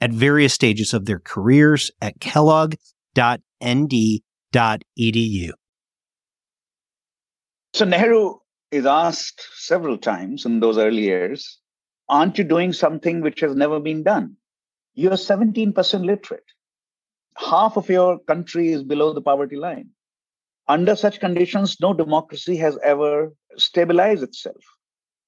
at various stages of their careers at kellogg.nd.edu. So Nehru is asked several times in those early years, aren't you doing something which has never been done? You're 17% literate. Half of your country is below the poverty line. Under such conditions, no democracy has ever stabilized itself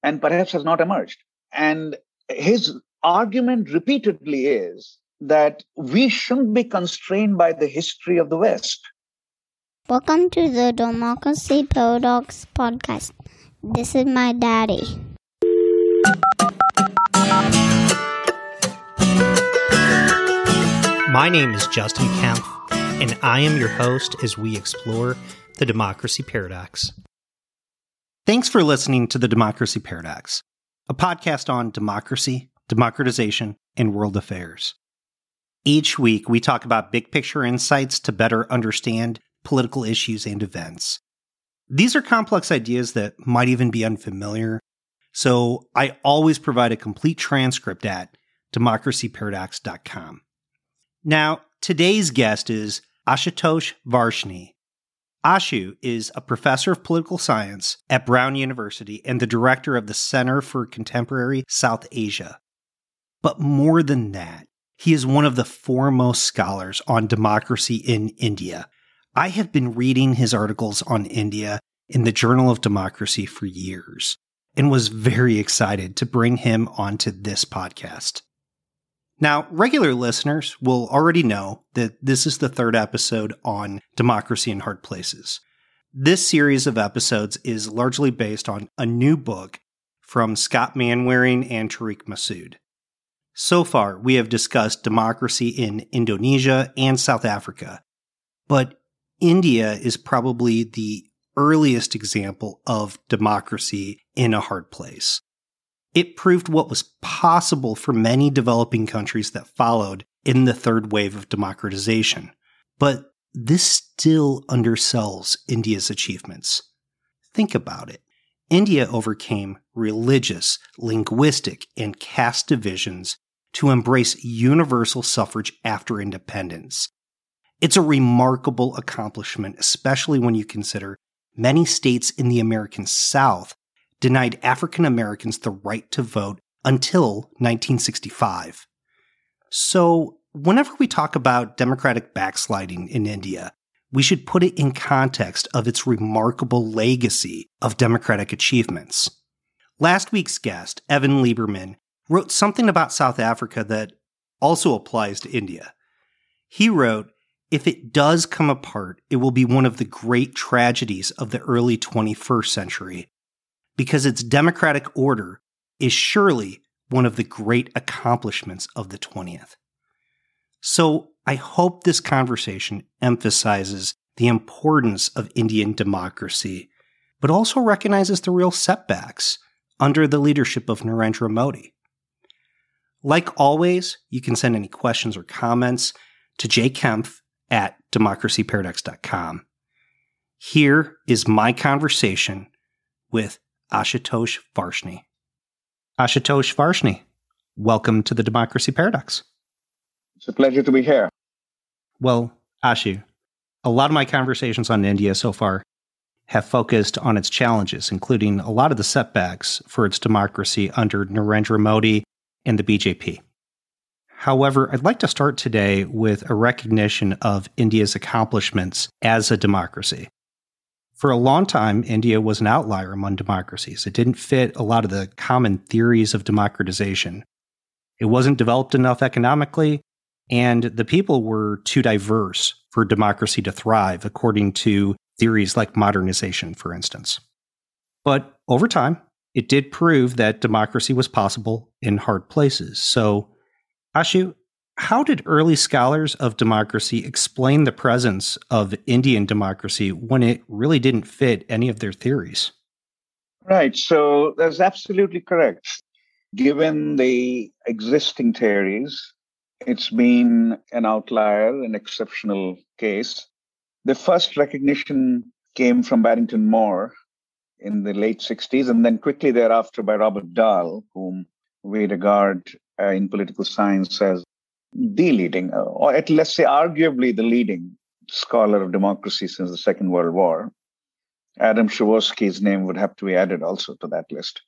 and perhaps has not emerged. And his argument repeatedly is that we shouldn't be constrained by the history of the West. Welcome to the Democracy Paradox podcast. This is my daddy. My name is Justin Kempf, and I am your host as we explore the democracy paradox. Thanks for listening to the Democracy Paradox, a podcast on democracy, democratization, and world affairs. Each week, we talk about big picture insights to better understand political issues and events. These are complex ideas that might even be unfamiliar, so I always provide a complete transcript at democracyparadox.com. Now, today's guest is Ashutosh Varshney. Ashu is a professor of political science at Brown University and the director of the Center for Contemporary South Asia. But more than that, he is one of the foremost scholars on democracy in India. I have been reading his articles on India in the Journal of Democracy for years and was very excited to bring him onto this podcast. Now, regular listeners will already know that this is the third episode on democracy in hard places. This series of episodes is largely based on a new book from Scott Mainwaring and Tarek Masoud. So far, we have discussed democracy in Indonesia and South Africa, but India is probably the earliest example of democracy in a hard place. It proved what was possible for many developing countries that followed in the third wave of democratization. But this still undersells India's achievements. Think about it. India overcame religious, linguistic, and caste divisions to embrace universal suffrage after independence. It's a remarkable accomplishment, especially when you consider many states in the American South denied African Americans the right to vote until 1965. So, whenever we talk about democratic backsliding in India, we should put it in context of its remarkable legacy of democratic achievements. Last week's guest, Evan Lieberman, wrote something about South Africa that also applies to India. He wrote, If it does come apart, it will be one of the great tragedies of the early 21st century, because its democratic order is surely one of the great accomplishments of the 20th. So I hope this conversation emphasizes the importance of Indian democracy, but also recognizes the real setbacks under the leadership of Narendra Modi. Like always, you can send any questions or comments to jkempf at democracyparadox.com. Here is my conversation with Ashutosh Varshney. Ashutosh Varshney, welcome to the Democracy Paradox. It's a pleasure to be here. Well, Ashu, a lot of my conversations on India so far have focused on its challenges, including a lot of the setbacks for its democracy under Narendra Modi and the BJP. However, I'd like to start today with a recognition of India's accomplishments as a democracy. For a long time, India was an outlier among democracies. It didn't fit a lot of the common theories of democratization. It wasn't developed enough economically, and the people were too diverse for democracy to thrive, according to theories like modernization, for instance. But over time, it did prove that democracy was possible in hard places. So, Ashu, How did early scholars of democracy explain the presence of Indian democracy when it really didn't fit any of their theories? Right. So that's absolutely correct. Given the existing theories, it's been an outlier, an exceptional case. The first recognition came from Barrington Moore in the late 60s, and then quickly thereafter by Robert Dahl, whom we regard uh, in political science as the leading, or at let's say arguably the leading scholar of democracy since the Second World War. Adam Przeworski's name would have to be added also to that list.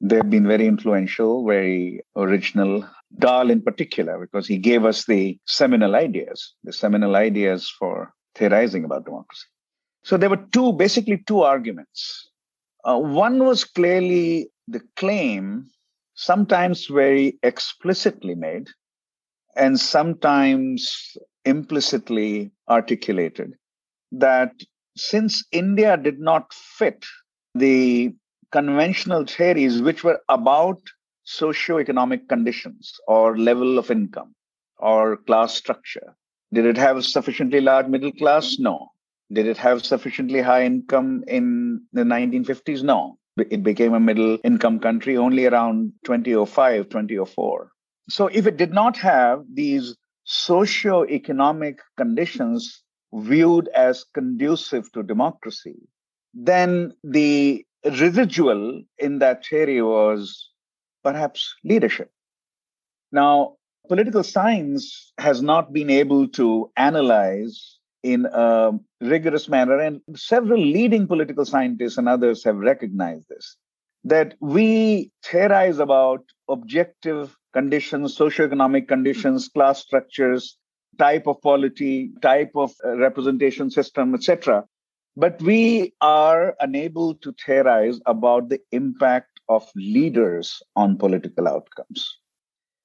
They've been very influential, very original. Dahl in particular, because he gave us the seminal ideas, the seminal ideas for theorizing about democracy. So there were two, basically two arguments. Uh, one was clearly the claim, sometimes very explicitly made, and sometimes implicitly articulated, that since India did not fit the conventional theories which were about socio-economic conditions or level of income or class structure. Did it have a sufficiently large middle class? No. Did it have sufficiently high income in the 1950s? No. It became a middle income country only around 2005, 2004. So if it did not have these socio-economic conditions viewed as conducive to democracy, then the residual in that theory was perhaps leadership. Now, political science has not been able to analyze in a rigorous manner, and several leading political scientists and others have recognized this that we theorize about objective conditions, socioeconomic conditions, class structures, type of polity, type of uh, representation system, etc. But we are unable to theorize about the impact of leaders on political outcomes.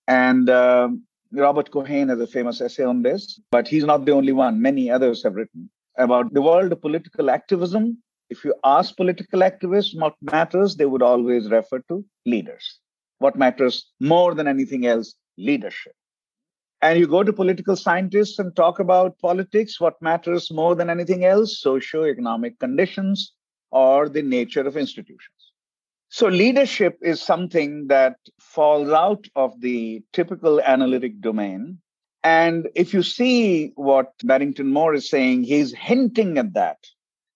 And um, Robert Cohen has a famous essay on this, but he's not the only one. Many others have written about the world of political activism. If you ask political activists what matters, they would always refer to leaders. What matters more than anything else? Leadership. And you go to political scientists and talk about politics, what matters more than anything else? Socio-economic conditions or the nature of institutions. So leadership is something that falls out of the typical analytic domain. And if you see what Barrington Moore is saying, he's hinting at that,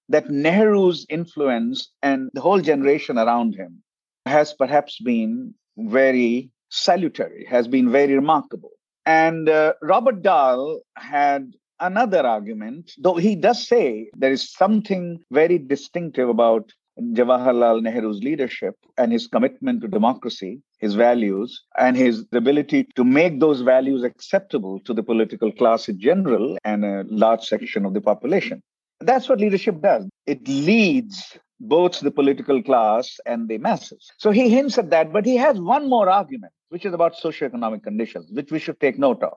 that Nehru's influence and the whole generation around him has perhaps been very salutary, has been very remarkable. And uh, Robert Dahl had another argument, though he does say there is something very distinctive about Jawaharlal Nehru's leadership and his commitment to democracy, his values, and his ability to make those values acceptable to the political class in general and a large section of the population. That's what leadership does. It leads both the political class and the masses. So he hints at that, but he has one more argument, which is about socioeconomic conditions, which we should take note of.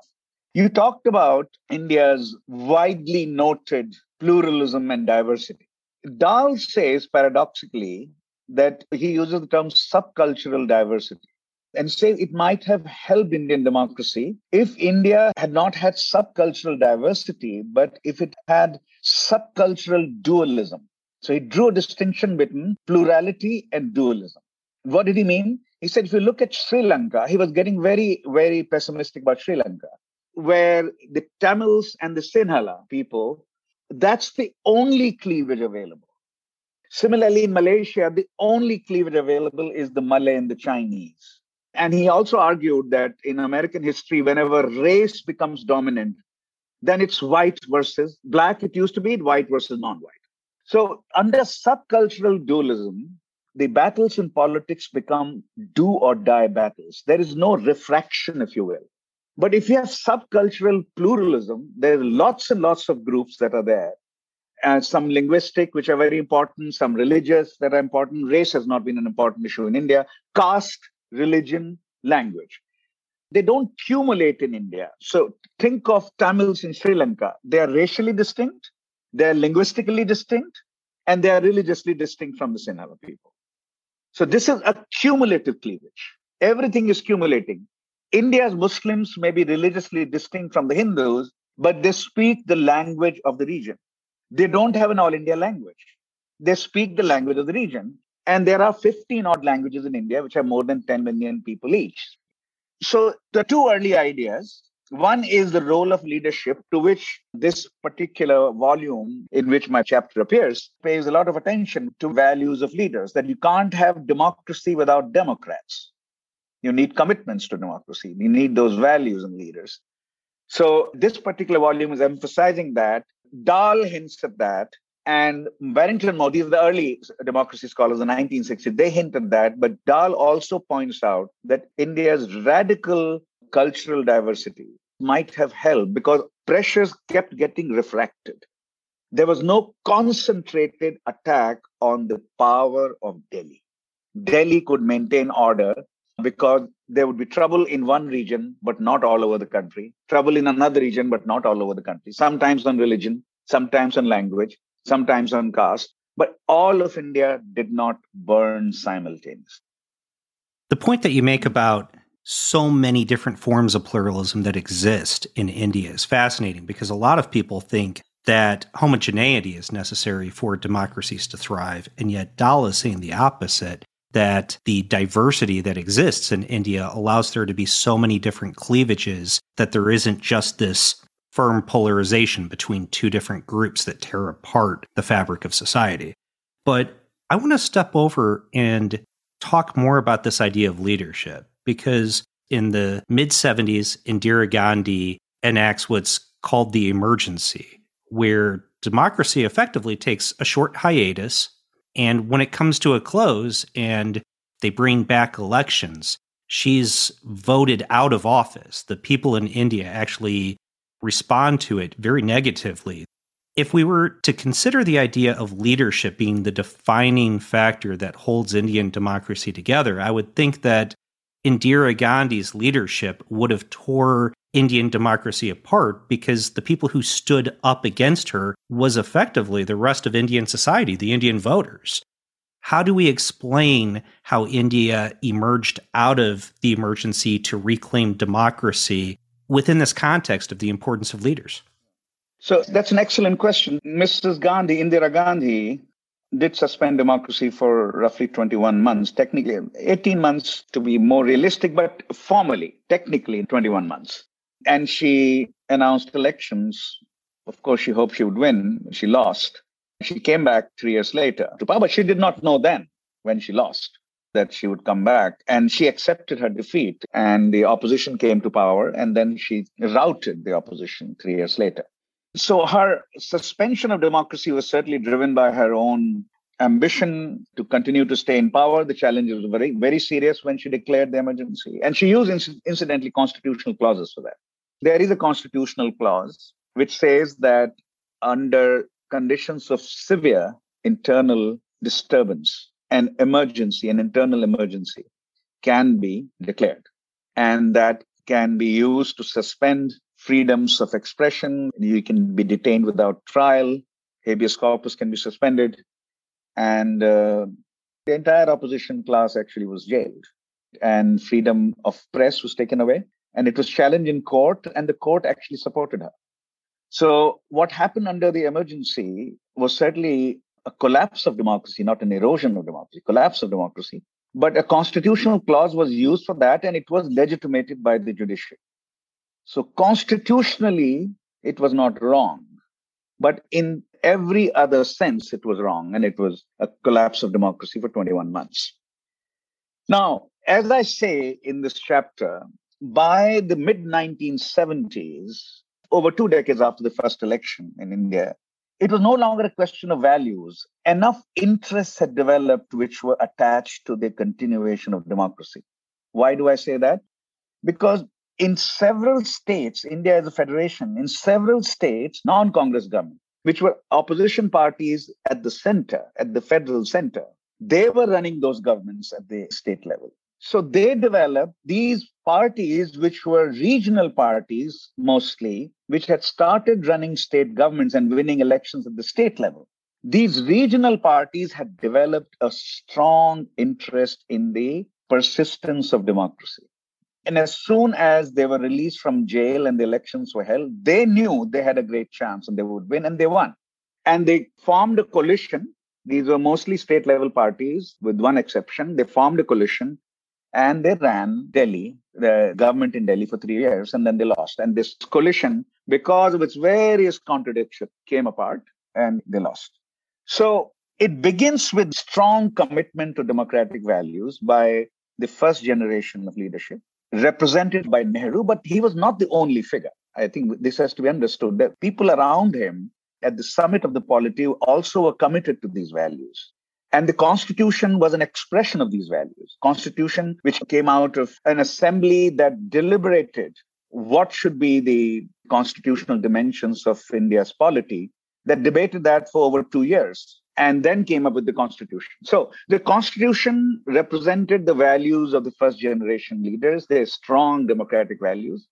You talked about India's widely noted pluralism and diversity. Dahl says paradoxically that he uses the term subcultural diversity and says it might have helped Indian democracy if India had not had subcultural diversity, but if it had subcultural dualism. So he drew a distinction between plurality and dualism. What did he mean? He said, if you look at Sri Lanka, he was getting very, very pessimistic about Sri Lanka, where the Tamils and the Sinhala people, that's the only cleavage available. Similarly, in Malaysia, the only cleavage available is the Malay and the Chinese. And he also argued that in American history, whenever race becomes dominant, then it's white versus black. It used to be white versus non white. So, under subcultural dualism, the battles in politics become do or die battles. There is no refraction, if you will. But if you have subcultural pluralism, there are lots and lots of groups that are there. And some linguistic, which are very important, some religious that are important. Race has not been an important issue in India. Caste, religion, language. They don't accumulate in India. So think of Tamils in Sri Lanka. They are racially distinct, they're linguistically distinct, and they are religiously distinct from the Sinhala people. So this is a cumulative cleavage. Everything is accumulating. India's Muslims may be religiously distinct from the Hindus, but they speak the language of the region. They don't have an all India language. They speak the language of the region. And there are 15 odd languages in India, which have more than 10 million people each. So the two early ideas one is the role of leadership, to which this particular volume, in which my chapter appears, pays a lot of attention to values of leaders, that you can't have democracy without Democrats. You need commitments to democracy. You need those values in leaders. So this particular volume is emphasizing that. Dahl hints at that. And Barrington Moore, the early democracy scholars in the 1960s, they hinted that. But Dahl also points out that India's radical cultural diversity might have helped because pressures kept getting refracted. There was no concentrated attack on the power of Delhi. Delhi could maintain order because there would be trouble in one region, but not all over the country, trouble in another region, but not all over the country, sometimes on religion, sometimes on language, sometimes on caste, but all of India did not burn simultaneously. The point that you make about so many different forms of pluralism that exist in India is fascinating because a lot of people think that homogeneity is necessary for democracies to thrive. And yet, Dahl is saying the opposite that the diversity that exists in India allows there to be so many different cleavages that there isn't just this firm polarization between two different groups that tear apart the fabric of society. But I want to step over and talk more about this idea of leadership because in the mid 70s, Indira Gandhi enacts what's called the emergency, where democracy effectively takes a short hiatus. And when it comes to a close and they bring back elections, she's voted out of office. The people in India actually respond to it very negatively. If we were to consider the idea of leadership being the defining factor that holds Indian democracy together, I would think that Indira Gandhi's leadership would have tore Indian democracy apart because the people who stood up against her was effectively the rest of Indian society, the Indian voters. How do we explain how India emerged out of the emergency to reclaim democracy within this context of the importance of leaders? So that's an excellent question. Mrs. Gandhi, Indira Gandhi, did suspend democracy for roughly 21 months, technically 18 months to be more realistic, but formally, technically 21 months. And she announced elections. Of course, she hoped she would win. She lost. She came back three years later to power, but she did not know then when she lost that she would come back. And she accepted her defeat, and the opposition came to power, and then she routed the opposition three years later. So her suspension of democracy was certainly driven by her own ambition to continue to stay in power. The challenge was very, very serious when she declared the emergency. And she used, incidentally, constitutional clauses for that. There is a constitutional clause which says that under conditions of severe internal disturbance, an emergency, an internal emergency, can be declared. And that can be used to suspend freedoms of expression. You can be detained without trial. Habeas corpus can be suspended. And uh, the entire opposition class actually was jailed. And freedom of press was taken away. And it was challenged in court, and the court actually supported her. So, what happened under the emergency was certainly a collapse of democracy, not an erosion of democracy, collapse of democracy. But a constitutional clause was used for that, and it was legitimated by the judiciary. So constitutionally, it was not wrong. But in every other sense, it was wrong. And it was a collapse of democracy for 21 months. Now, as I say in this chapter, by the mid 1970s, over two decades after the first election in India, it was no longer a question of values. Enough interests had developed which were attached to the continuation of democracy. Why do I say that? Because in several states, India is a federation, in several states, non Congress government, which were opposition parties at the center, at the federal center, they were running those governments at the state level. So they developed these parties, which were regional parties mostly, which had started running state governments and winning elections at the state level. These regional parties had developed a strong interest in the persistence of democracy And as soon as they were released from jail and the elections were held, they knew they had a great chance and they would win, and they won. And they formed a coalition. These were mostly state level parties, with one exception. They formed a coalition and they ran Delhi, the government in Delhi for three years, and then they lost. And this coalition, because of its various contradictions, came apart and they lost. So it begins with strong commitment to democratic values by the first generation of leadership represented by Nehru, but he was not the only figure. I think this has to be understood that people around him at the summit of the polity also were committed to these values. And the constitution was an expression of these values. Constitution, which came out of an assembly that deliberated what should be the constitutional dimensions of India's polity, that debated that for over two years and then came up with the constitution. So the constitution represented the values of the first generation leaders, their strong democratic values.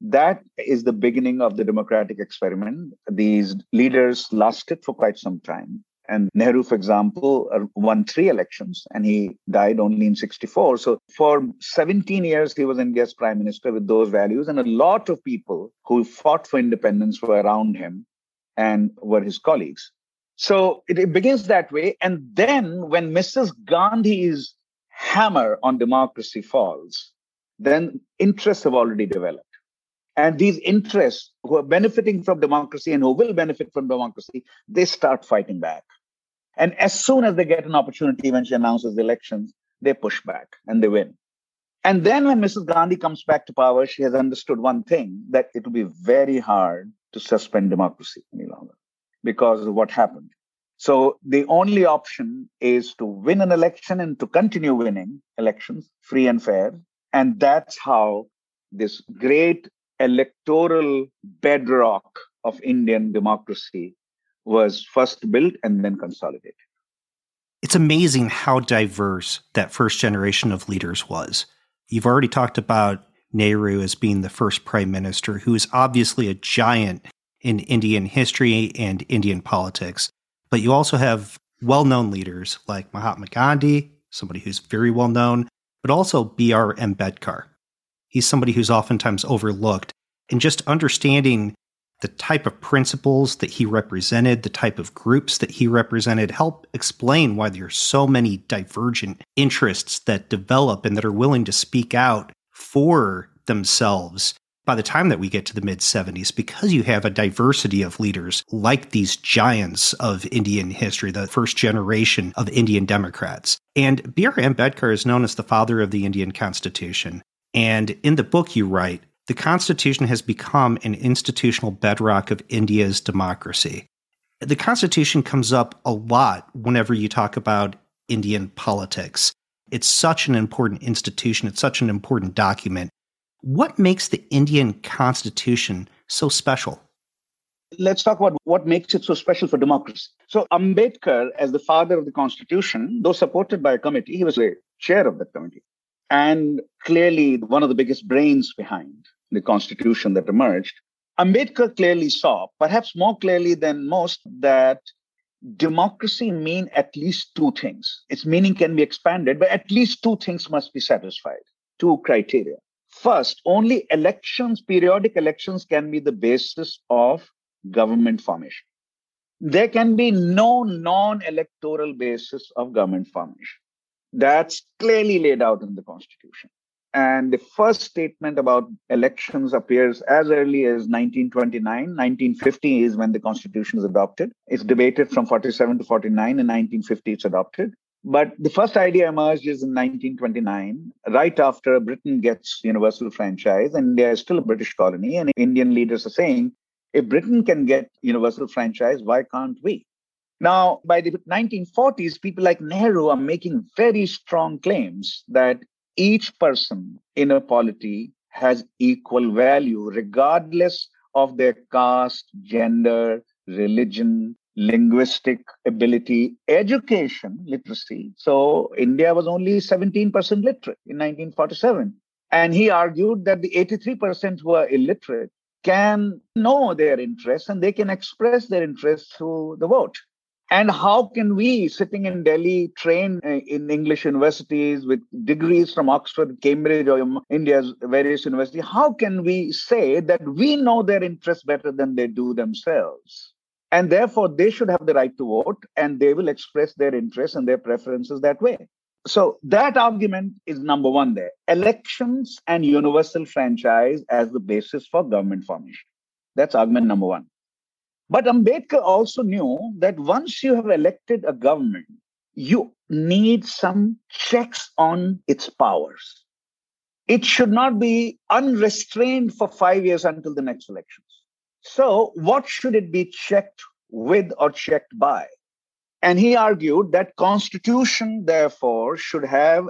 That is the beginning of the democratic experiment. These leaders lasted for quite some time. And Nehru, for example, uh, won three elections and he died only in 64. So for 17 years, he was India's prime minister with those values. And a lot of people who fought for independence were around him and were his colleagues. So it, it begins that way. And then when Mrs. Gandhi's hammer on democracy falls, then interests have already developed. And these interests who are benefiting from democracy and who will benefit from democracy, they start fighting back. And as soon as they get an opportunity when she announces the elections, they push back and they win. And then when Mrs. Gandhi comes back to power, she has understood one thing that it will be very hard to suspend democracy any longer because of what happened. So the only option is to win an election and to continue winning elections free and fair. And that's how this great electoral bedrock of Indian democracy was first built and then consolidated. It's amazing how diverse that first generation of leaders was. You've already talked about Nehru as being the first prime minister, who is obviously a giant in Indian history and Indian politics. But you also have well known leaders like Mahatma Gandhi, somebody who's very well known, but also B.R. Ambedkar. He's somebody who's oftentimes overlooked. And just understanding the type of principles that he represented, the type of groups that he represented, help explain why there are so many divergent interests that develop and that are willing to speak out for themselves by the time that we get to the mid 70s, because you have a diversity of leaders like these giants of Indian history, the first generation of Indian Democrats. And B.R. Ambedkar is known as the father of the Indian Constitution. And in the book you write, the Constitution has become an institutional bedrock of India's democracy. The Constitution comes up a lot whenever you talk about Indian politics. It's such an important institution, it's such an important document. What makes the Indian Constitution so special? Let's talk about what makes it so special for democracy. So, Ambedkar, as the father of the Constitution, though supported by a committee, he was the chair of that committee. And clearly, one of the biggest brains behind the Constitution that emerged. Ambedkar clearly saw, perhaps more clearly than most, that democracy mean at least two things. Its meaning can be expanded, but at least two things must be satisfied, two criteria. First, only elections, periodic elections, can be the basis of government formation. There can be no non electoral basis of government formation. That's clearly laid out in the Constitution. And the first statement about elections appears as early as 1929. 1950 is when the Constitution is adopted. It's debated from 47 to 49. In 1950, it's adopted. But the first idea emerged is in 1929, right after Britain gets universal franchise, and India is still a British colony. And Indian leaders are saying, if Britain can get universal franchise, why can't we? Now, by the 1940s, people like Nehru are making very strong claims that each person in a polity has equal value, regardless of their caste, gender, religion, linguistic ability, education, literacy. So India was only 17% literate in 1947. And he argued that the 83% who are illiterate can know their interests and they can express their interests through the vote. And how can we, sitting in Delhi, train uh, in English universities with degrees from Oxford, Cambridge, or India's various universities, how can we say that we know their interests better than they do themselves? And therefore, they should have the right to vote and they will express their interests and their preferences that way. So that argument is number one there. Elections and universal franchise as the basis for government formation. That's argument number one. But Ambedkar also knew that once you have elected a government, you need some checks on its powers. It should not be unrestrained for five years until the next elections. So, what should it be checked with or checked by? And he argued that constitution, therefore, should have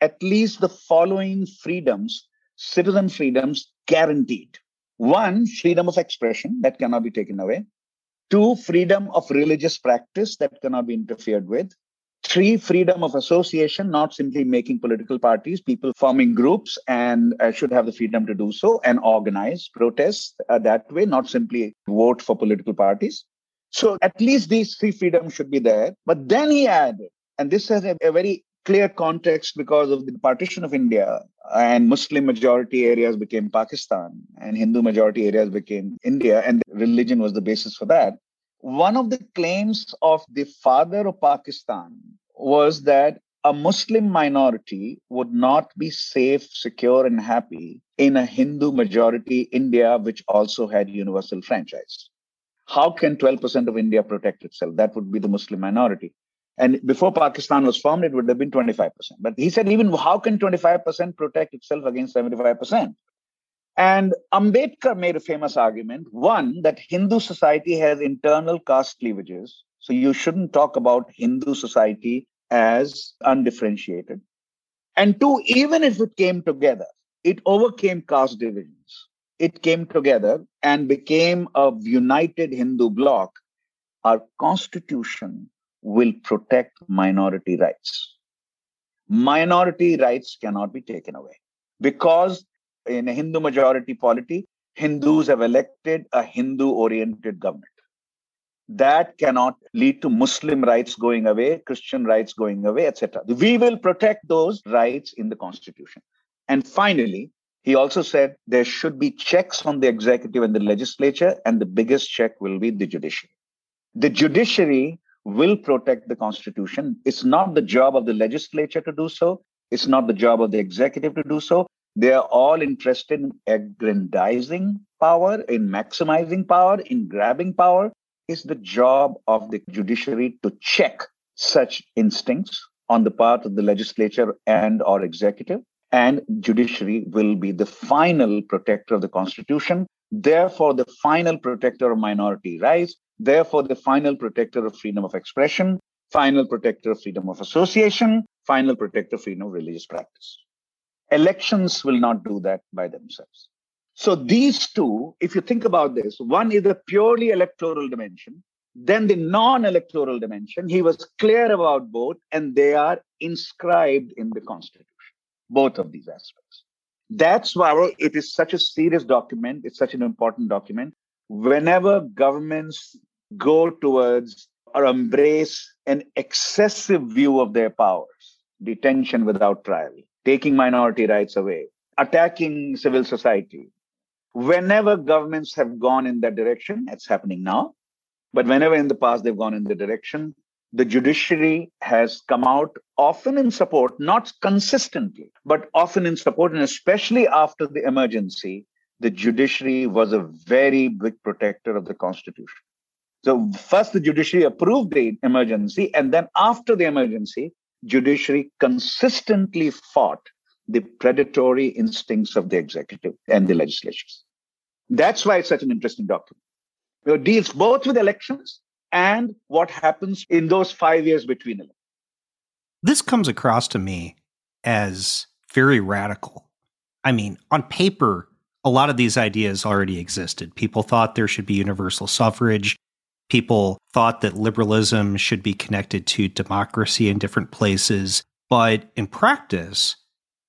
at least the following freedoms, citizen freedoms guaranteed. One, freedom of expression that cannot be taken away. Two, freedom of religious practice that cannot be interfered with. Three, freedom of association, not simply making political parties, people forming groups and uh, should have the freedom to do so and organize, protest uh, that way, not simply vote for political parties. So at least these three freedoms should be there. But then he added, and this has a, a very clear context because of the partition of India and Muslim majority areas became Pakistan and Hindu majority areas became India, and religion was the basis for that. One of the claims of the father of Pakistan was that a Muslim minority would not be safe, secure, and happy in a Hindu majority India, which also had universal franchise. How can 12% of India protect itself? That would be the Muslim minority. And before Pakistan was formed, it would have been 25%. But he said, even how can 25% protect itself against 75%? And Ambedkar made a famous argument one, that Hindu society has internal caste cleavages. So you shouldn't talk about Hindu society as undifferentiated. And two, even if it came together, it overcame caste divisions. It came together and became a united Hindu bloc. Our constitution will protect minority rights. Minority rights cannot be taken away because in a Hindu majority polity, Hindus have elected a Hindu oriented government. That cannot lead to Muslim rights going away, Christian rights going away, etc. We will protect those rights in the constitution. And finally, he also said there should be checks on the executive and the legislature, and the biggest check will be the judiciary. The judiciary will protect the Constitution. It's not the job of the legislature to do so. It's not the job of the executive to do so. They are all interested in aggrandizing power, in maximizing power, in grabbing power. It's the job of the judiciary to check such instincts on the part of the legislature and or executive. And judiciary will be the final protector of the Constitution, therefore the final protector of minority rights, Therefore, the final protector of freedom of expression, final protector of freedom of association, final protector of freedom of religious practice. Elections will not do that by themselves. So these two, if you think about this, one is the purely electoral dimension, then the non-electoral dimension. He was clear about both, and they are inscribed in the Constitution, both of these aspects. That's why it is such a serious document. It's such an important document. Whenever governments go towards or embrace an excessive view of their powers, detention without trial, taking minority rights away, attacking civil society. Whenever governments have gone in that direction, it's happening now. But whenever in the past they've gone in the direction, the judiciary has come out often in support, not consistently, but often in support, and especially after the emergency, the judiciary was a very big protector of the Constitution. So first the judiciary approved the emergency, and then after the emergency, judiciary consistently fought the predatory instincts of the executive and the legislatures. That's why it's such an interesting document. It deals both with elections and what happens in those five years between elections. This comes across to me as very radical. I mean, on paper, a lot of these ideas already existed. People thought there should be universal suffrage people thought that liberalism should be connected to democracy in different places. But in practice,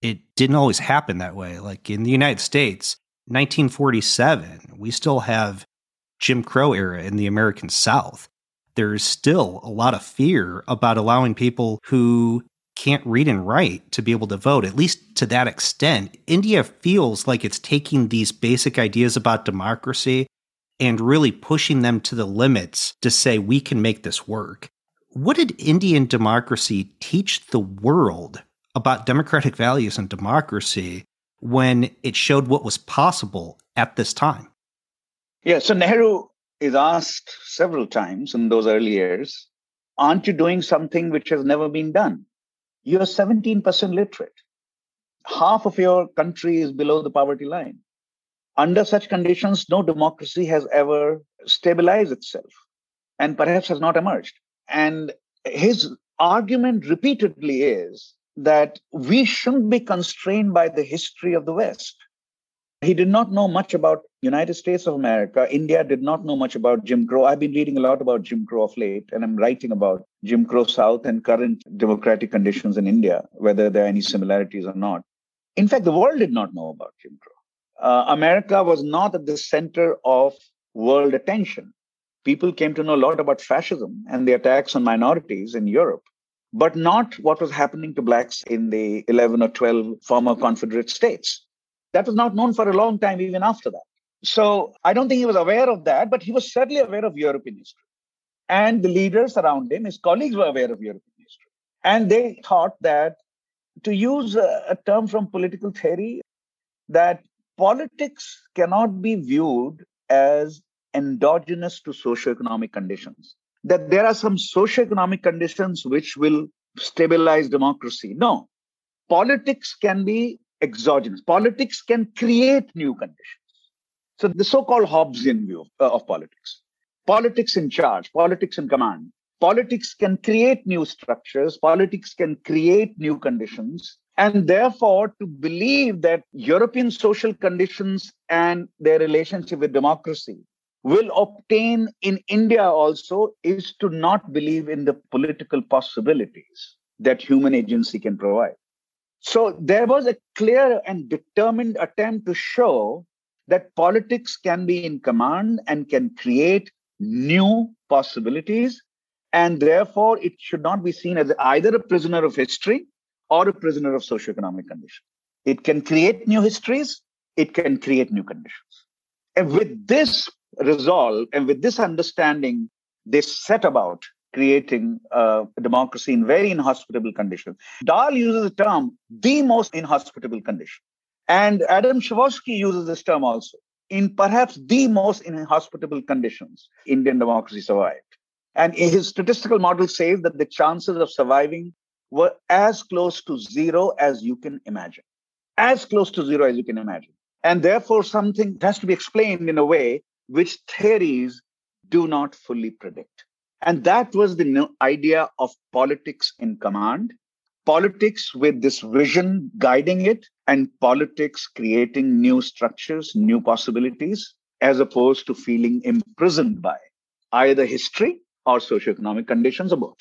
it didn't always happen that way. Like in the United States, 1947, we still have Jim Crow era in the American South. there's still a lot of fear about allowing people who can't read and write to be able to vote, at least to that extent. India feels like it's taking these basic ideas about democracy and really pushing them to the limits to say we can make this work. What did Indian democracy teach the world about democratic values and democracy when it showed what was possible at this time? Yeah, so Nehru is asked several times in those early years, aren't you doing something which has never been done? You're 17% literate. Half of your country is below the poverty line. Under such conditions, no democracy has ever stabilized itself and perhaps has not emerged. And his argument repeatedly is that we shouldn't be constrained by the history of the West. He did not know much about United States of America. India did not know much about Jim Crow. I've been reading a lot about Jim Crow of late, and I'm writing about Jim Crow South and current democratic conditions in India, whether there are any similarities or not. In fact, the world did not know about Jim Crow. Uh, America was not at the center of world attention. People came to know a lot about fascism and the attacks on minorities in Europe, but not what was happening to blacks in the 11 or 12 former Confederate states. That was not known for a long time, even after that. So I don't think he was aware of that, but he was certainly aware of European history. And the leaders around him, his colleagues were aware of European history. And they thought that, to use a, a term from political theory, that politics cannot be viewed as endogenous to socioeconomic conditions. That there are some socioeconomic conditions which will stabilize democracy. No, politics can be exogenous. Politics can create new conditions. So the so-called Hobbesian view of, uh, of politics, politics in charge, politics in command. Politics can create new structures. Politics can create new conditions. And therefore, to believe that European social conditions and their relationship with democracy will obtain in India also is to not believe in the political possibilities that human agency can provide. So there was a clear and determined attempt to show that politics can be in command and can create new possibilities. And therefore, it should not be seen as either a prisoner of history or a prisoner of socioeconomic conditions. It can create new histories, it can create new conditions. And with this resolve and with this understanding, they set about creating a democracy in very inhospitable conditions. Dahl uses the term the most inhospitable condition. And Adam Przeworski uses this term also. In perhaps the most inhospitable conditions, Indian democracy survived. And his statistical model says that the chances of surviving were as close to zero as you can imagine. As close to zero as you can imagine. And therefore, something has to be explained in a way which theories do not fully predict. And that was the idea of politics in command, politics with this vision guiding it, and politics creating new structures, new possibilities, as opposed to feeling imprisoned by either history or socioeconomic conditions or both.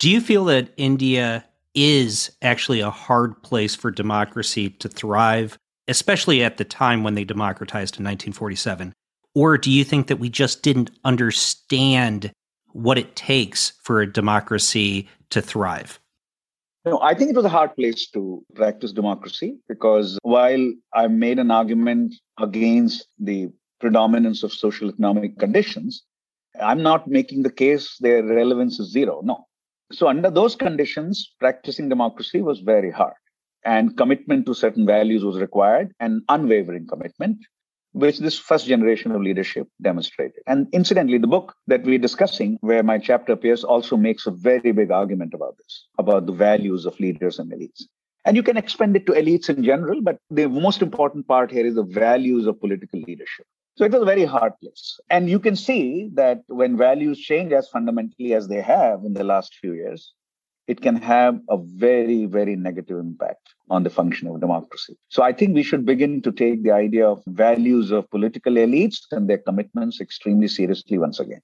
Do you feel that India is actually a hard place for democracy to thrive, especially at the time when they democratized in 1947? Or do you think that we just didn't understand what it takes for a democracy to thrive? No, I think it was a hard place to practice democracy because while I made an argument against the predominance of social economic conditions, I'm not making the case their relevance is zero. No. So, under those conditions, practicing democracy was very hard. And commitment to certain values was required, and unwavering commitment which this first generation of leadership demonstrated. And incidentally, the book that we're discussing, where my chapter appears, also makes a very big argument about this, about the values of leaders and elites. And you can expand it to elites in general, but the most important part here is the values of political leadership. So it was a very hard place. And you can see that when values change as fundamentally as they have in the last few years, it can have a very, very negative impact on the function of democracy. So I think we should begin to take the idea of values of political elites and their commitments extremely seriously once again.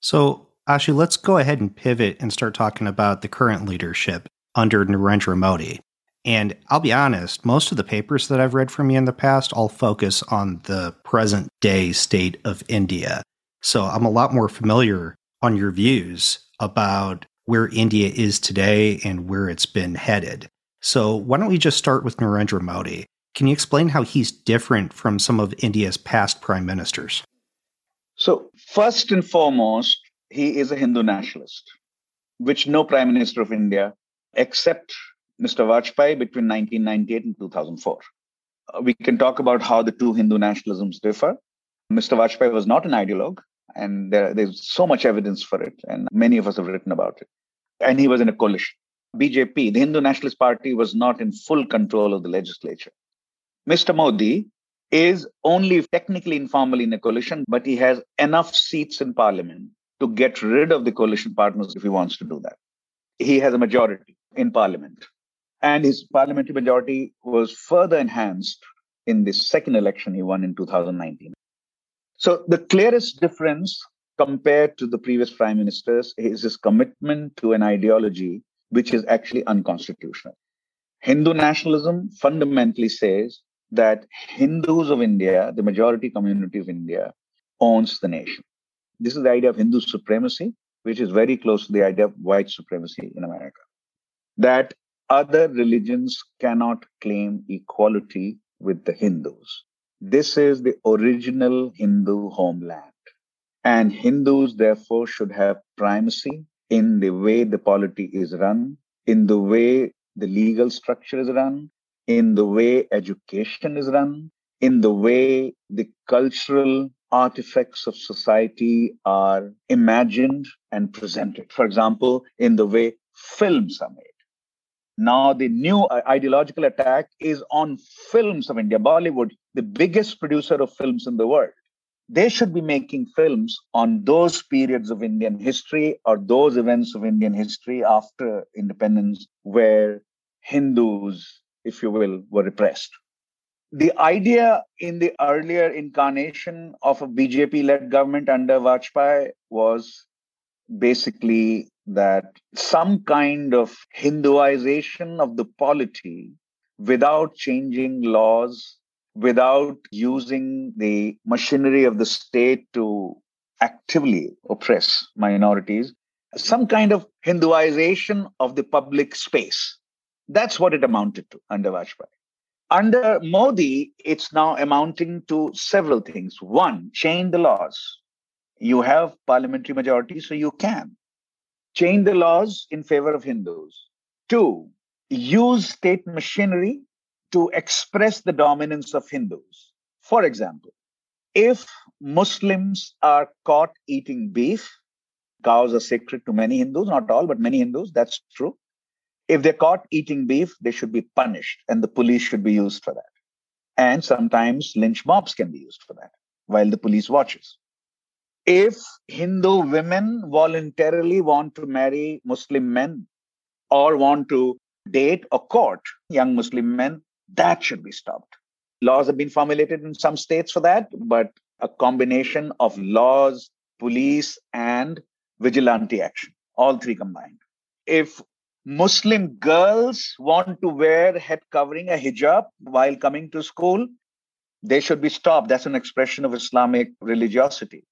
So, Ashu, let's go ahead and pivot and start talking about the current leadership under Narendra Modi. And I'll be honest, most of the papers that I've read from you in the past all focus on the present day state of India. So I'm a lot more familiar on your views about where India is today and where it's been headed. So why don't we just start with Narendra Modi? Can you explain how he's different from some of India's past prime ministers? So, first and foremost, he is a Hindu nationalist, which no prime minister of India, except Mr. Vajpayee between 1998 and 2004. Uh, we can talk about how the two Hindu nationalisms differ. Mr. Vajpayee was not an ideologue, and there, there's so much evidence for it, and many of us have written about it. And he was in a coalition. BJP, the Hindu Nationalist Party, was not in full control of the legislature. Mr. Modi is only technically informally in a coalition, but he has enough seats in parliament to get rid of the coalition partners if he wants to do that. He has a majority in parliament. And his parliamentary majority was further enhanced in the second election he won in 2019. So the clearest difference compared to the previous prime ministers is his commitment to an ideology which is actually unconstitutional. Hindu nationalism fundamentally says that Hindus of India, the majority community of India, owns the nation. This is the idea of Hindu supremacy, which is very close to the idea of white supremacy in America. That other religions cannot claim equality with the Hindus. This is the original Hindu homeland. And Hindus, therefore, should have primacy in the way the polity is run, in the way the legal structure is run, in the way education is run, in the way the cultural artifacts of society are imagined and presented. For example, in the way films are made. Now, the new uh, ideological attack is on films of India, Bollywood, the biggest producer of films in the world. They should be making films on those periods of Indian history or those events of Indian history after independence where Hindus if you will, were repressed. The idea in the earlier incarnation of a BJP led government under Vajpayee was basically that some kind of Hinduization of the polity without changing laws, without using the machinery of the state to actively oppress minorities, some kind of Hinduization of the public space that's what it amounted to under Vajpayee. Under Modi, it's now amounting to several things. One, change the laws. You have parliamentary majority, so you can change the laws in favor of Hindus. Two, use state machinery to express the dominance of Hindus. For example, if Muslims are caught eating beef, cows are sacred to many Hindus, not all, but many Hindus, that's true. If they're caught eating beef, they should be punished, and the police should be used for that. And sometimes lynch mobs can be used for that while the police watches. If Hindu women voluntarily want to marry Muslim men or want to date or court young Muslim men, that should be stopped. Laws have been formulated in some states for that, but a combination of laws, police, and vigilante action, all three combined. If Muslim girls want to wear head covering, a hijab, while coming to school, they should be stopped. That's an expression of Islamic religiosity.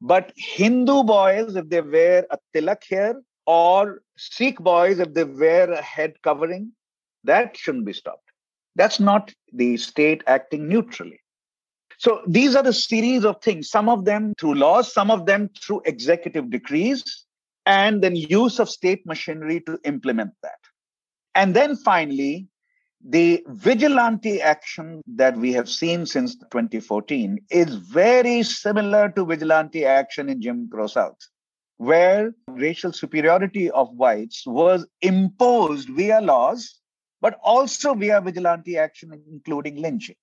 But Hindu boys, if they wear a tilak here, or Sikh boys, if they wear a head covering, that shouldn't be stopped. That's not the state acting neutrally. So these are the series of things, some of them through laws, some of them through executive decrees, and then use of state machinery to implement that. And then finally, the vigilante action that we have seen since 2014 is very similar to vigilante action in Jim Crow South, where racial superiority of whites was imposed via laws, but also via vigilante action, including lynching.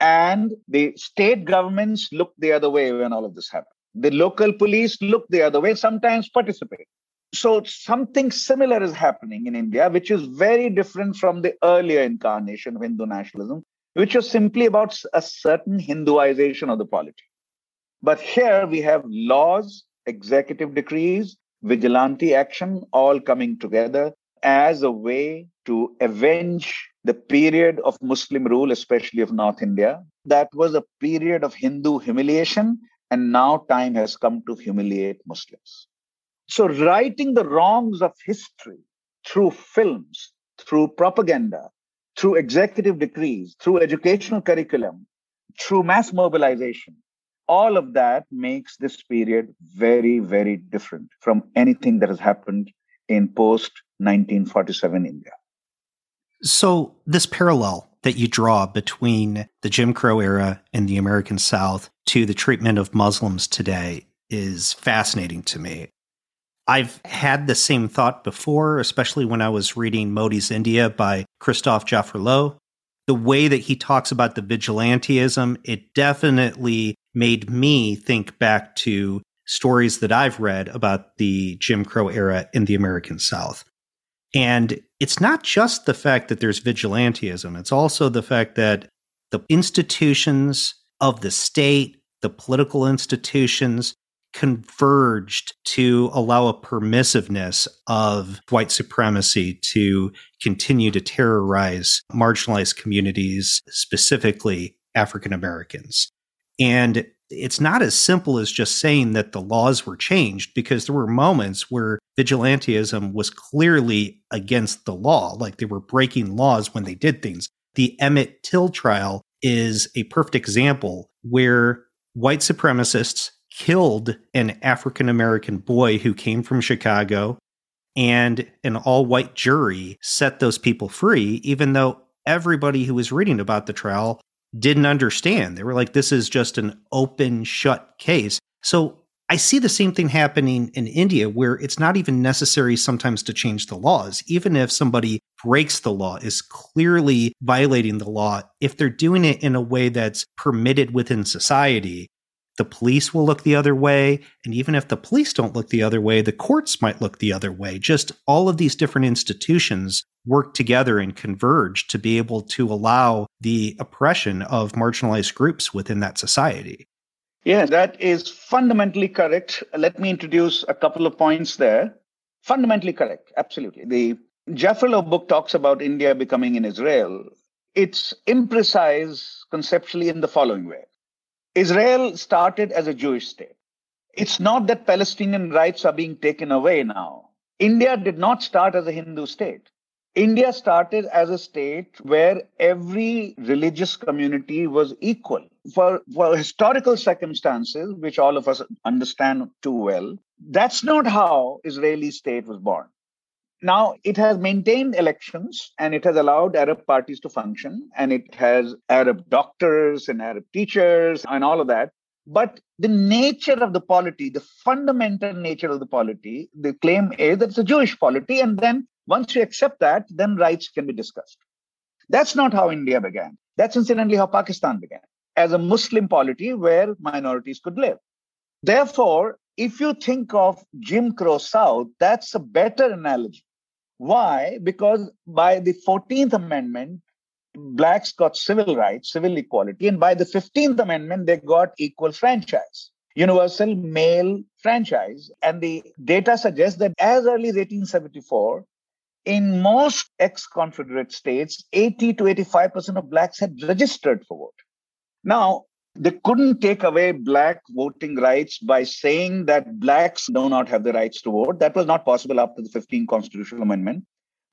And the state governments looked the other way when all of this happened. The local police looked the other way, sometimes participate. So something similar is happening in India, which is very different from the earlier incarnation of Hindu nationalism, which was simply about a certain Hinduization of the polity. But here we have laws, executive decrees, vigilante action all coming together as a way to avenge the period of Muslim rule, especially of North India. That was a period of Hindu humiliation and now time has come to humiliate Muslims. So, righting the wrongs of history through films, through propaganda, through executive decrees, through educational curriculum, through mass mobilization, all of that makes this period very, very different from anything that has happened in post 1947 India. So, this parallel that you draw between the Jim Crow era and the American South to the treatment of Muslims today is fascinating to me. I've had the same thought before, especially when I was reading Modi's India by Christophe Jaffrelot. The way that he talks about the vigilantism, it definitely made me think back to stories that I've read about the Jim Crow era in the American South. And it's not just the fact that there's vigilantism, it's also the fact that the institutions of the state, the political institutions, converged to allow a permissiveness of white supremacy to continue to terrorize marginalized communities, specifically African Americans. And it's not as simple as just saying that the laws were changed because there were moments where vigilantism was clearly against the law, like they were breaking laws when they did things. The Emmett Till trial is a perfect example where white supremacists killed an African American boy who came from Chicago, and an all white jury set those people free, even though everybody who was reading about the trial didn't understand. They were like, this is just an open, shut case. So I see the same thing happening in India where it's not even necessary sometimes to change the laws. Even if somebody breaks the law, is clearly violating the law, if they're doing it in a way that's permitted within society, the police will look the other way. And even if the police don't look the other way, the courts might look the other way. Just all of these different institutions work together and converge to be able to allow the oppression of marginalized groups within that society. Yeah, that is fundamentally correct. Let me introduce a couple of points there. Fundamentally correct, absolutely. The Jaffrelot book talks about India becoming in Israel. It's imprecise conceptually in the following way Israel started as a Jewish state. It's not that Palestinian rights are being taken away now. India did not start as a Hindu state. India started as a state where every religious community was equal. For, for historical circumstances, which all of us understand too well, that's not how Israeli state was born. Now, it has maintained elections and it has allowed Arab parties to function and it has Arab doctors and Arab teachers and all of that. But the nature of the polity, the fundamental nature of the polity, the claim is that it's a Jewish polity. And then once you accept that, then rights can be discussed. That's not how India began. That's incidentally how Pakistan began, as a Muslim polity where minorities could live. Therefore, if you think of Jim Crow South, that's a better analogy. Why? Because by the 14th Amendment, blacks got civil rights, civil equality, and by the 15th Amendment, they got equal franchise universal male franchise. And the data suggests that as early as 1874, in most ex Confederate states, 80 to 85% of blacks had registered for vote. Now, they couldn't take away black voting rights by saying that blacks do not have the rights to vote. That was not possible after the 15th constitutional amendment.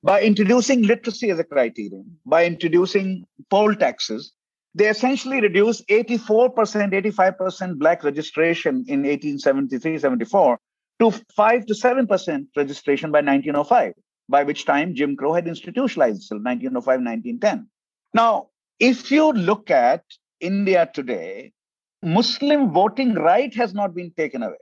By introducing literacy as a criterion, by introducing poll taxes, they essentially reduced 84%, 85% black registration in 1873 74 to 5 to 7% registration by 1905 by which time Jim Crow had institutionalized till 1905, 1910. Now, if you look at India today, Muslim voting right has not been taken away.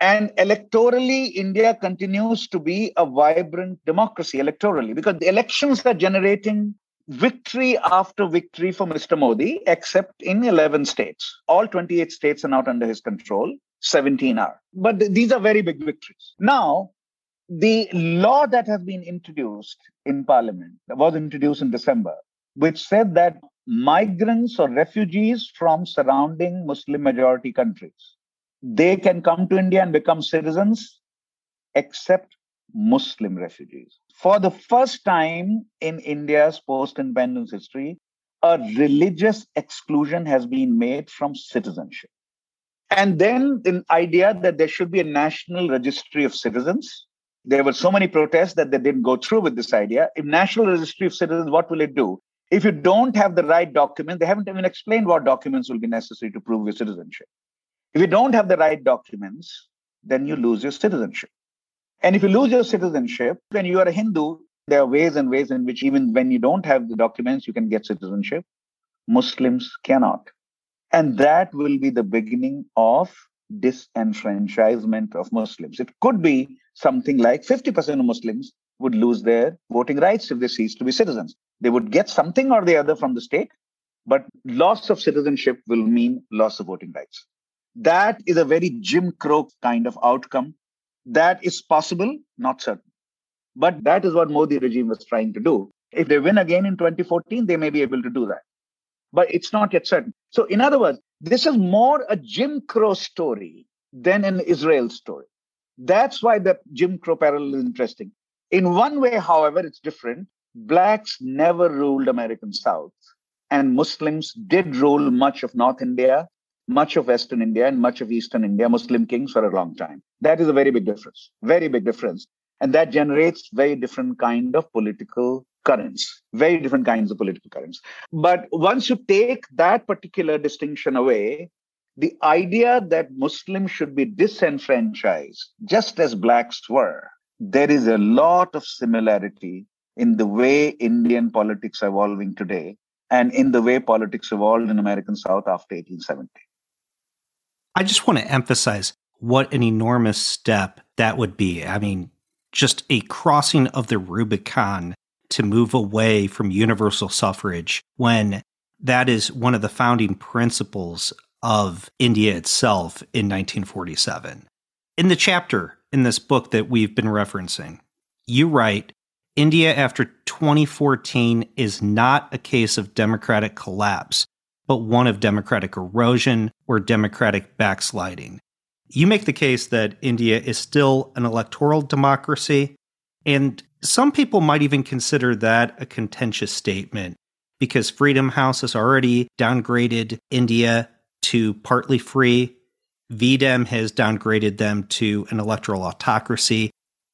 And electorally, India continues to be a vibrant democracy electorally because the elections are generating victory after victory for Mr. Modi, except in 11 states. All 28 states are not under his control, 17 are. But th- these are very big victories. Now, the law that has been introduced in parliament was introduced in december which said that migrants or refugees from surrounding muslim majority countries they can come to india and become citizens except muslim refugees for the first time in india's post independence history a religious exclusion has been made from citizenship And then the idea that there should be a national registry of citizens. There were so many protests that they didn't go through with this idea. If national registry of citizens, what will it do? If you don't have the right document, they haven't even explained what documents will be necessary to prove your citizenship. If you don't have the right documents, then you lose your citizenship. And if you lose your citizenship, when you are a Hindu, there are ways and ways in which even when you don't have the documents, you can get citizenship. Muslims cannot. And that will be the beginning of disenfranchisement of Muslims. It could be something like 50% of Muslims would lose their voting rights if they cease to be citizens. They would get something or the other from the state, but loss of citizenship will mean loss of voting rights. That is a very Jim Crow kind of outcome. That is possible, not certain. But that is what Modi regime was trying to do. If they win again in 2014, they may be able to do that. But it's not yet certain. So, in other words, this is more a Jim Crow story than an Israel story. That's why the Jim Crow parallel is interesting. In one way, however, it's different. Blacks never ruled American South, and Muslims did rule much of North India, much of Western India, and much of Eastern India, Muslim kings for a long time. That is a very big difference, very big difference. And that generates very different kind of political currents, very different kinds of political currents. But once you take that particular distinction away, the idea that Muslims should be disenfranchised, just as blacks were, there is a lot of similarity in the way Indian politics are evolving today and in the way politics evolved in American South after 1870. I just want to emphasize what an enormous step that would be. I mean, just a crossing of the Rubicon to move away from universal suffrage when that is one of the founding principles of India itself in 1947. In the chapter in this book that we've been referencing, you write India after 2014 is not a case of democratic collapse, but one of democratic erosion or democratic backsliding. You make the case that India is still an electoral democracy, and some people might even consider that a contentious statement because Freedom House has already downgraded India to partly free. V-Dem has downgraded them to an electoral autocracy.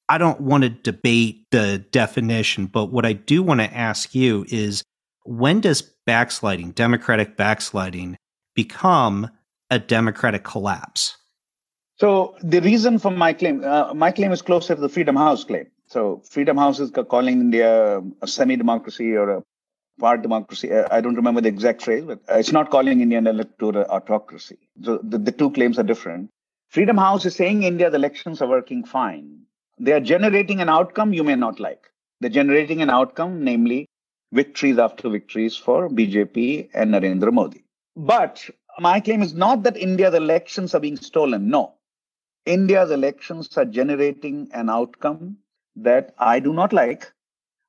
I don't want to debate the definition, but what I do want to ask you is when does backsliding, democratic backsliding, become a democratic collapse? So the reason for my claim, uh, my claim is closer to the Freedom House claim. So Freedom House is calling India a semi-democracy or a part democracy. Uh, I don't remember the exact phrase, but it's not calling India an electoral autocracy. So the, the two claims are different. Freedom House is saying India's elections are working fine. They are generating an outcome you may not like. They're generating an outcome, namely victories after victories for BJP and Narendra Modi. But my claim is not that India's elections are being stolen. No. India's elections are generating an outcome that I do not like,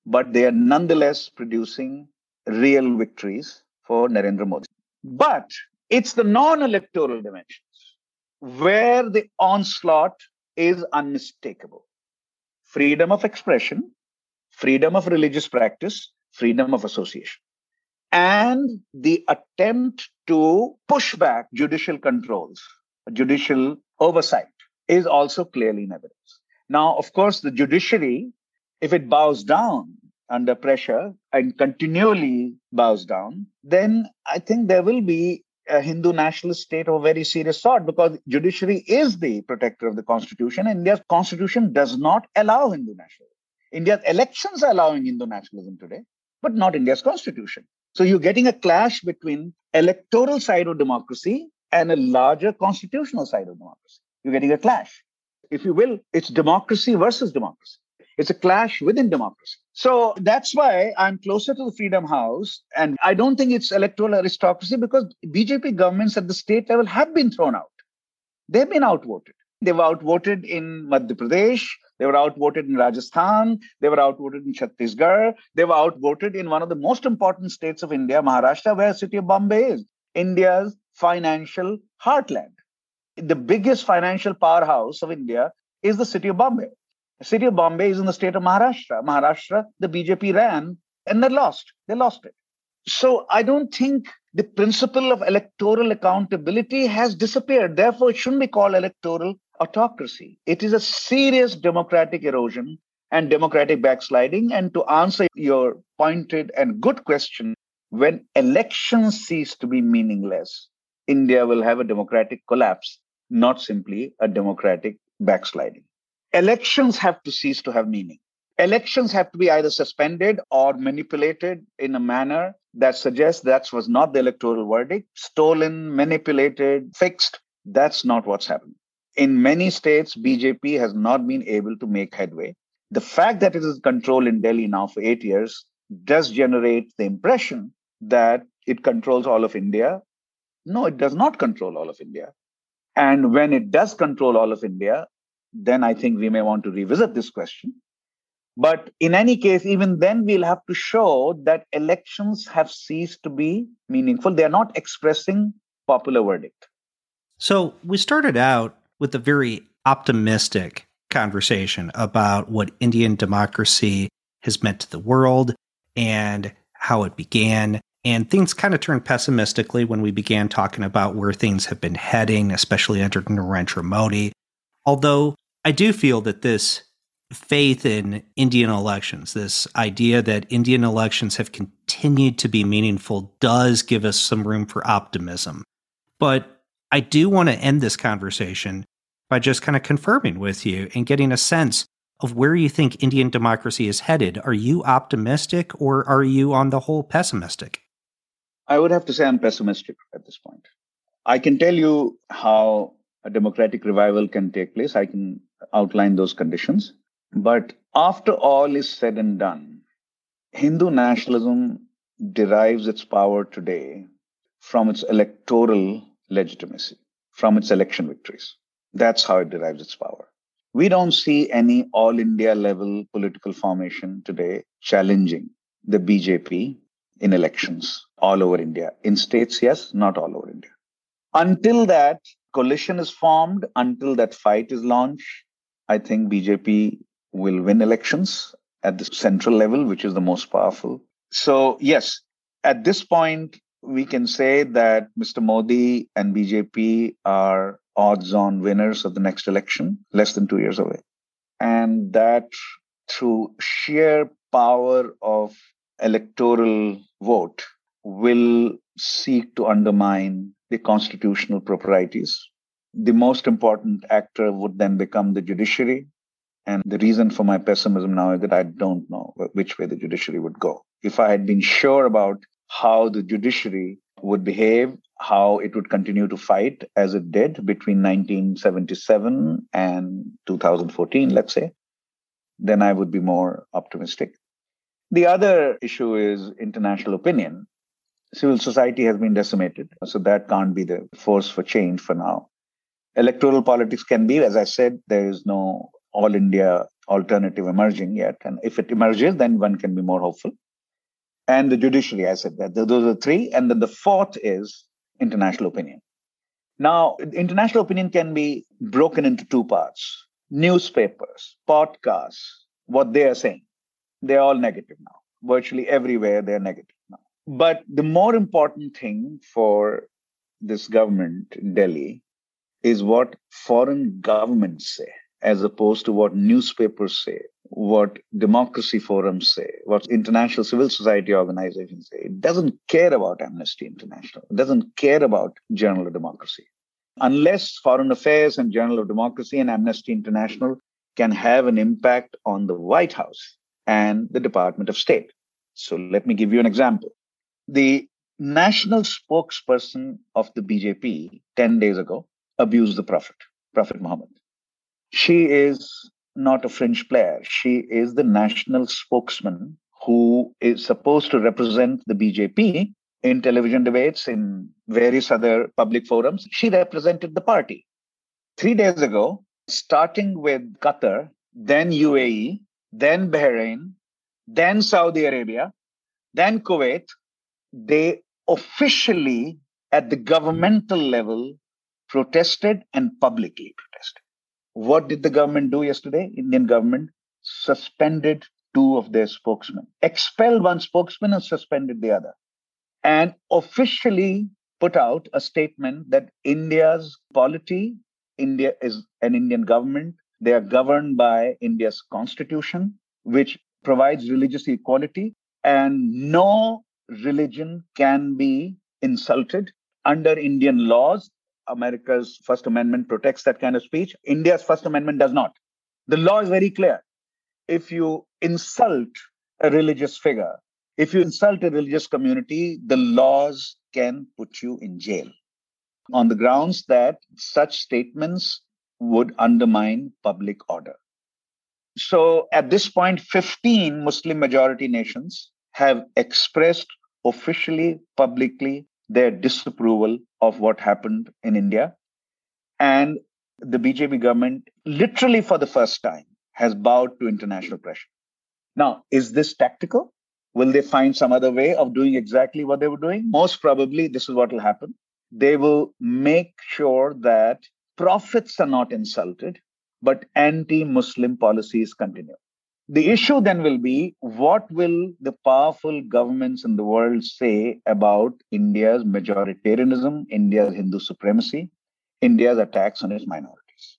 but they are nonetheless producing real victories for Narendra Modi. But it's the non electoral dimensions where the onslaught is unmistakable freedom of expression, freedom of religious practice, freedom of association, and the attempt to push back judicial controls, judicial oversight is also clearly in evidence. Now, of course, the judiciary, if it bows down under pressure and continually bows down, then I think there will be a Hindu nationalist state of very serious sort because judiciary is the protector of the constitution. India's constitution does not allow Hindu nationalism. India's elections are allowing Hindu nationalism today, but not India's constitution. So you're getting a clash between electoral side of democracy and a larger constitutional side of democracy. You're getting a clash. If you will, it's democracy versus democracy. It's a clash within democracy. So that's why I'm closer to the Freedom House. And I don't think it's electoral autocracy because BJP governments at the state level have been thrown out. They've been outvoted. They were outvoted in Madhya Pradesh. They were outvoted in Rajasthan. They were outvoted in Chhattisgarh. They were outvoted in one of the most important states of India, Maharashtra, where the city of Bombay is, India's financial heartland the biggest financial powerhouse of India is the city of Bombay. The city of Bombay is in the state of Maharashtra. Maharashtra, the BJP ran and they lost. They lost it. So I don't think the principle of electoral accountability has disappeared. Therefore, it shouldn't be called electoral autocracy. It is a serious democratic erosion and democratic backsliding. And to answer your pointed and good question, when elections cease to be meaningless, India will have a democratic collapse, not simply a democratic backsliding. Elections have to cease to have meaning. Elections have to be either suspended or manipulated in a manner that suggests that was not the electoral verdict, stolen, manipulated, fixed. That's not what's happened. In many states, BJP has not been able to make headway. The fact that it is controlled in Delhi now for eight years does generate the impression that it controls all of India. No, it does not control all of India. And when it does control all of India, then I think we may want to revisit this question. But in any case, even then, we'll have to show that elections have ceased to be meaningful. They're not expressing popular verdict. So we started out with a very optimistic conversation about what Indian democracy has meant to the world and how it began. And things kind of turned pessimistically when we began talking about where things have been heading, especially under Narendra Modi. Although I do feel that this faith in Indian elections, this idea that Indian elections have continued to be meaningful, does give us some room for optimism. But I do want to end this conversation by just kind of confirming with you and getting a sense of where you think Indian democracy is headed. Are you optimistic or are you on the whole pessimistic? I would have to say I'm pessimistic at this point. I can tell you how a democratic revival can take place. I can outline those conditions. But after all is said and done, Hindu nationalism derives its power today from its electoral legitimacy, from its election victories. That's how it derives its power. We don't see any all India level political formation today challenging the BJP in elections all over India. In states, yes, not all over India. Until that coalition is formed, until that fight is launched, I think BJP will win elections at the central level, which is the most powerful. So, yes, at this point, we can say that Mr. Modi and BJP are odds on winners of the next election, less than two years away. And that through sheer power of electoral vote will seek to undermine the constitutional proprieties. The most important actor would then become the judiciary, and the reason for my pessimism now is that I don't know which way the judiciary would go. If I had been sure about how the judiciary would behave, how it would continue to fight as it did between 1977 and 2014, let's say, then I would be more optimistic. The other issue is international opinion. Civil society has been decimated, so that can't be the force for change for now. Electoral politics can be, as I said, there is no all India alternative emerging yet. And if it emerges, then one can be more hopeful. And the judiciary, I said that. Those are three. And then the fourth is international opinion. Now, international opinion can be broken into two parts newspapers, podcasts, what they are saying. They're all negative now. Virtually everywhere, they're negative now. But the more important thing for this government in Delhi is what foreign governments say as opposed to what newspapers say, what democracy forums say, what international civil society organizations say. It doesn't care about Amnesty International. It doesn't care about Journal of Democracy. Unless Foreign Affairs and Journal of Democracy and Amnesty International can have an impact on the White House and the Department of State. So let me give you an example. The national spokesperson of the BJP 10 days ago abused the Prophet, Prophet Muhammad she is not a fringe player. She is the national spokesman who is supposed to represent the BJP in television debates, in various other public forums. She represented the party. Three days ago, starting with Qatar, then UAE, then Bahrain, then Saudi Arabia, then Kuwait, they officially, at the governmental level, protested and publicly protested. What did the government do yesterday? Indian government suspended two of their spokesmen, expelled one spokesman and suspended the other. and officially put out a statement that India's polity, India is an Indian government. They are governed by India's constitution, which provides religious equality, and no religion can be insulted under Indian laws. America's First Amendment protects that kind of speech. India's First Amendment does not. The law is very clear. If you insult a religious figure, if you insult a religious community, the laws can put you in jail on the grounds that such statements would undermine public order. So at this point, 15 Muslim majority nations have expressed officially, publicly, their disapproval of what happened in India. And the BJP government, literally for the first time, has bowed to international pressure. Now, is this tactical? Will they find some other way of doing exactly what they were doing? Most probably, this is what will happen. They will make sure that prophets are not insulted, but anti Muslim policies continue. The issue then will be what will the powerful governments in the world say about India's majoritarianism, India's Hindu supremacy, India's attacks on its minorities.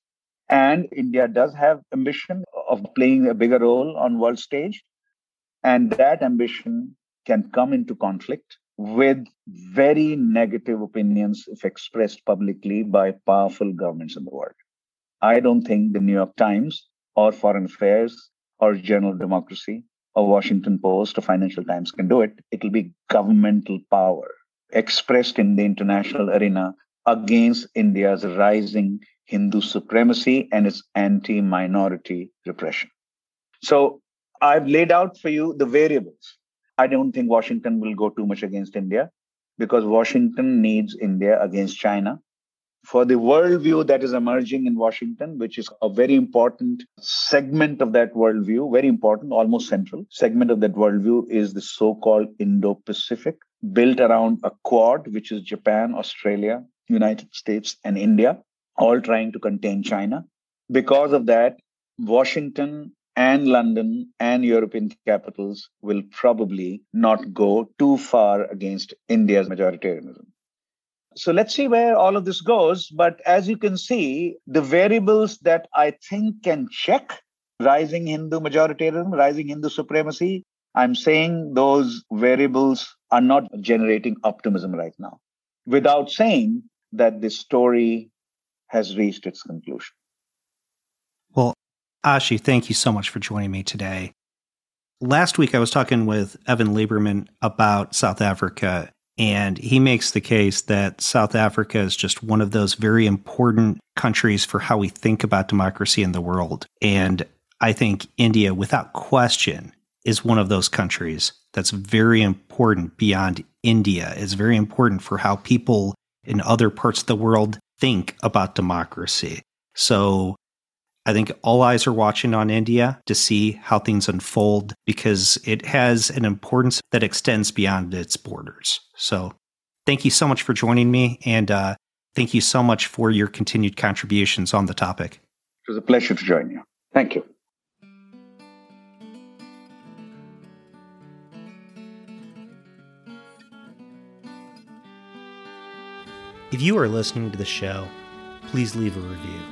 And India does have ambition of playing a bigger role on world stage. And that ambition can come into conflict with very negative opinions if expressed publicly by powerful governments in the world. I don't think the New York Times or Foreign Affairs or of Democracy or Washington Post or Financial Times can do it. It'll be governmental power expressed in the international arena against India's rising Hindu supremacy and its anti minority repression. So I've laid out for you the variables. I don't think Washington will go too much against India because Washington needs India against China. For the worldview that is emerging in Washington, which is a very important segment of that worldview, very important, almost central segment of that worldview is the so called Indo Pacific, built around a quad, which is Japan, Australia, United States, and India, all trying to contain China. Because of that, Washington and London and European capitals will probably not go too far against India's majoritarianism. So let's see where all of this goes. But as you can see, the variables that I think can check rising Hindu majoritarianism, rising Hindu supremacy, I'm saying those variables are not generating optimism right now, without saying that this story has reached its conclusion. Well, Ashi, thank you so much for joining me today. Last week, I was talking with Evan Lieberman about South Africa, and he makes the case that South Africa is just one of those very important countries for how we think about democracy in the world. And I think India, without question, is one of those countries that's very important beyond India. It's very important for how people in other parts of the world think about democracy. So I think all eyes are watching on India to see how things unfold because it has an importance that extends beyond its borders. So, thank you so much for joining me, and uh, thank you so much for your continued contributions on the topic. It was a pleasure to join you. Thank you. If you are listening to the show, please leave a review